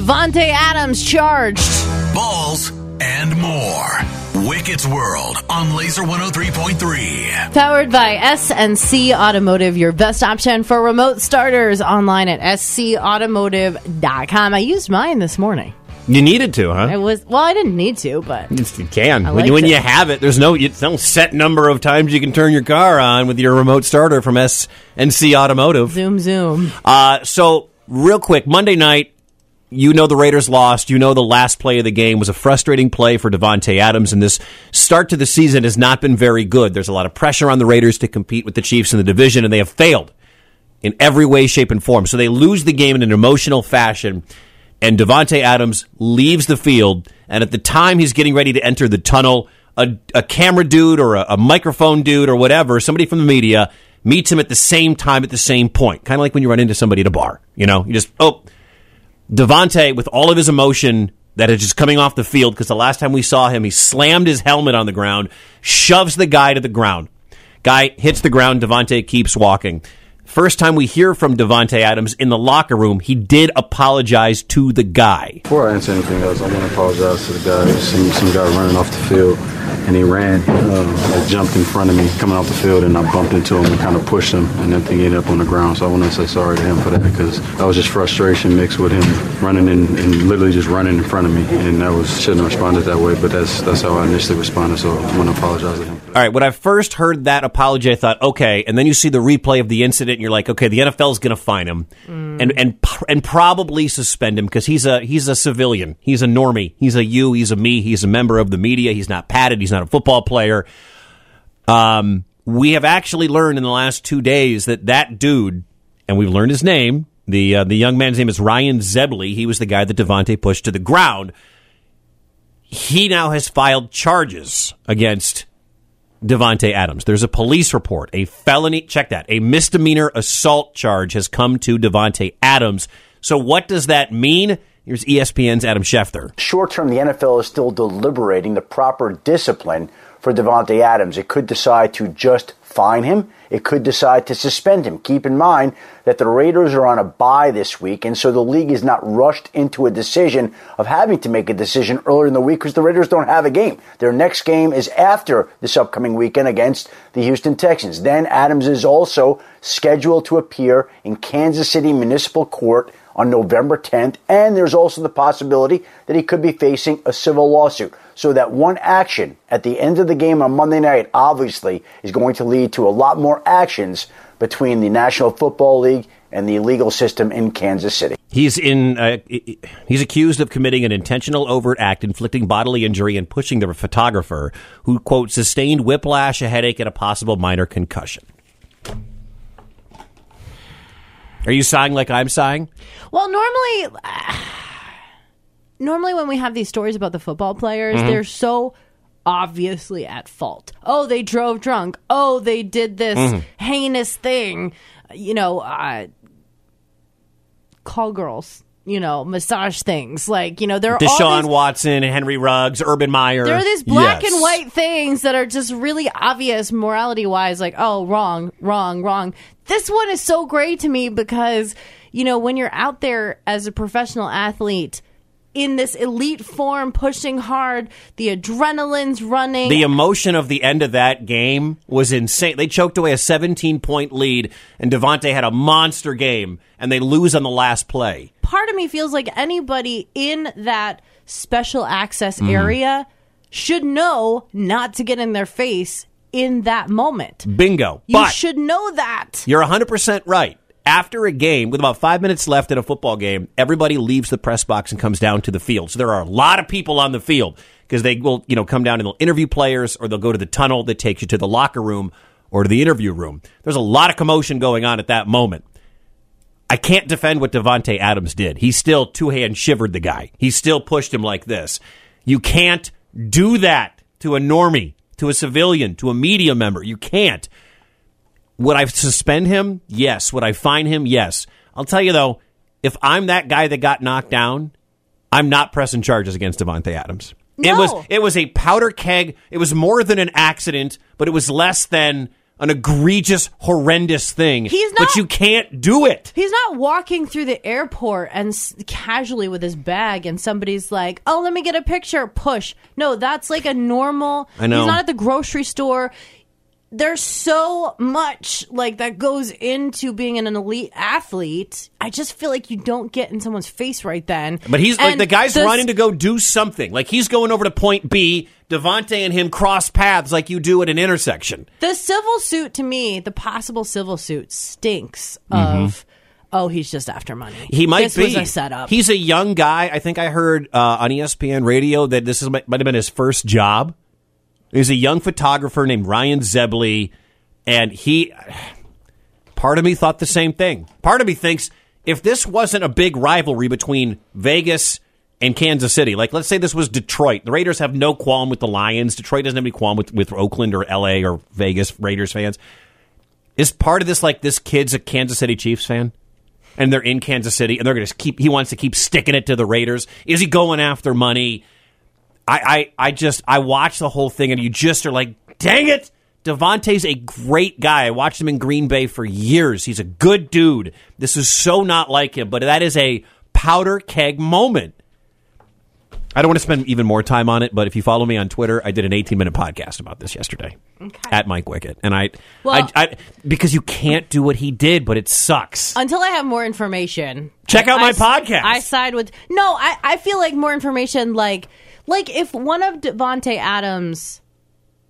Davante Adams charged. Balls and more. Wickett's World on Laser 103.3. Powered by SNC Automotive, your best option for remote starters online at scautomotive.com. I used mine this morning. You needed to, huh? It was well, I didn't need to, but You can. I When, liked when it. you have it, there's no, it's no set number of times you can turn your car on with your remote starter from SNC Automotive. zoom zoom. Uh, so, real quick, Monday night, you know the Raiders lost. You know the last play of the game was a frustrating play for Davante Adams, and this start to the season has not been very good. There's a lot of pressure on the Raiders to compete with the Chiefs in the division, and they have failed in every way, shape, and form. So they lose the game in an emotional fashion, and Davante Adams leaves the field, and at the time he's getting ready to enter the tunnel, a, a camera dude or a, a microphone dude or whatever, somebody from the media, meets him at the same time at the same point. Kind of like when you run into somebody at a bar. You know, you just, oh, Davante, with all of his emotion that is just coming off the field, because the last time we saw him, he slammed his helmet on the ground, shoves the guy to the ground. Guy hits the ground. Davante keeps walking. First time we hear from Davante Adams in the locker room, he did apologize to the guy. Before I answer anything else, I want to apologize to the guy. Some, some guy running off the field, and he ran, uh, like jumped in front of me coming off the field, and I bumped into him and kind of pushed him, and that thing ended up on the ground. So I want to say sorry to him for that because that was just frustration mixed with him running in, and literally just running in front of me, and that was shouldn't have responded that way. But that's that's how I initially responded. So I want to apologize to him. All right, when I first heard that apology, I thought, okay, and then you see the replay of the incident, and you're like, okay, the NFL is going to fine him mm. and and and probably suspend him because he's a he's a civilian, he's a normie, he's a you, he's a me, he's a member of the media, he's not padded, he's not a football player. Um, we have actually learned in the last two days that that dude, and we've learned his name. The uh, the young man's name is Ryan Zebley. He was the guy that Davante pushed to the ground. He now has filed charges against Davante Adams. There's a police report, a felony, check that, a misdemeanor assault charge has come to Davante Adams. So what does that mean? Here's ESPN's Adam Schefter. short term, the NFL is still deliberating the proper discipline for Davante Adams. It could decide to just fine him. It could decide to suspend him. Keep in mind that the Raiders are on a bye this week, and so the league is not rushed into a decision of having to make a decision earlier in the week because the Raiders don't have a game. Their next game is after this upcoming weekend against the Houston Texans. Then Adams is also scheduled to appear in Kansas City Municipal Court on November 10th, and there's also the possibility that he could be facing a civil lawsuit. So that one action at the end of the game on Monday night obviously is going to lead to a lot more actions between the National Football League and the legal system in Kansas City. He's in. Uh, he's accused of committing an intentional overt act, inflicting bodily injury, and pushing the photographer, who quote sustained whiplash, a headache, and a possible minor concussion. Are you sighing like I'm sighing? Well, normally, normally when we have these stories about the football players, Mm-hmm. they're so obviously at fault. Oh, they drove drunk. Oh, they did this Mm-hmm. heinous thing. You know, uh, call girls. You know, massage things like you know there are all Deshaun these- Watson, Henry Ruggs, Urban Meyer. There are these black Yes. and white things that are just really obvious morality wise, like, oh, wrong, wrong, wrong. This one is so great to me because, you know, when you're out there as a professional athlete in this elite form, pushing hard, the adrenaline's running. The emotion of the end of that game was insane. They choked away a 17 point lead, and Davante had a monster game, and they lose on the last play. Part of me feels like anybody in that special access Mm-hmm. area should know not to get in their face in that moment. Bingo. You but should know that. you're 100% right. After a game, with about five minutes left in a football game, everybody leaves the press box and comes down to the field. So there are a lot of people on the field because they will, you know, come down and they'll interview players or they'll go to the tunnel that takes you to the locker room or to the interview room. There's a lot of commotion going on at that moment. I can't defend what Davante Adams did. He still two hand shivered the guy. He still pushed him like this. You can't do that to a normie, to a civilian, to a media member. You can't. Would I suspend him? Yes. Would I fine him? Yes. I'll tell you though, if I'm that guy that got knocked down, I'm not pressing charges against Davante Adams. No. It was it was a powder keg. It was more than an accident, but it was less than an egregious, horrendous thing. He's but not- you can't do it. He's not walking through the airport and s- casually with his bag, and somebody's like, "Oh, let me get a picture." Push. No, that's like a normal. I know. He's not at the grocery store. There's so much like that goes into being an elite athlete. I just feel like you don't get in someone's face right then. But he's like the guy's this- running to go do something. Like he's going over to point B. Davante and him cross paths like you do at an intersection. The civil suit to me, the possible civil suit stinks of. Oh, he's just after money. Mm-hmm. He might this be. was a setup. He's a young guy. I think I heard uh, on ESPN radio that this is, might have been his first job. He's a young photographer named Ryan Zebley, and he. Part of me thought the same thing. Part of me thinks if this wasn't a big rivalry between Vegas and Kansas City, like let's say this was Detroit, the Raiders have no qualm with the Lions. Detroit doesn't have any qualm with, with Oakland or LA or Vegas Raiders fans. Is part of this like this kid's a Kansas City Chiefs fan? and they're in Kansas City, and they're going to keep. He wants to keep sticking it to the Raiders. Is he going after money? I, I, I just I watched the whole thing, and you just are like, dang it! Davante's a great guy. I watched him in Green Bay for years. He's a good dude. This is so not like him, but that is a powder keg moment. I don't want to spend even more time on it, but if you follow me on Twitter, I did an 18 minute podcast about this yesterday at Mike Wickett, and I, Well- I, I, because you can't do what he did, but it sucks. Until I have more information, Check out I my s- podcast. I side with no. I, I feel like more information, like like if one of Davante Adams'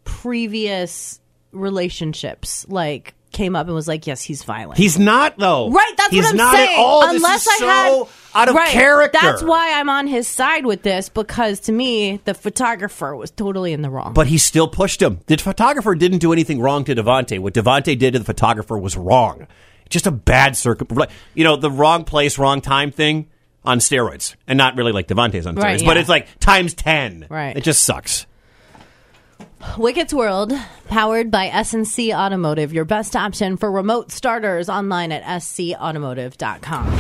previous relationships, like came up and was like, yes, he's violent. He's not though. Right, that's He's what I'm not saying. At all. This Unless is I so had out of right, character. That's why I'm on his side with this because to me, the photographer was totally in the wrong. But he still pushed him. The photographer didn't do anything wrong to Davante. What Davante did to the photographer was wrong. Just a bad circum. You know, the wrong place, wrong time thing on steroids, and not really like Davante's on steroids, Right, but it's like times ten. Right. It just sucks. Wickett's World, powered by SNC Automotive, your best option for remote starters online at scautomotive.com.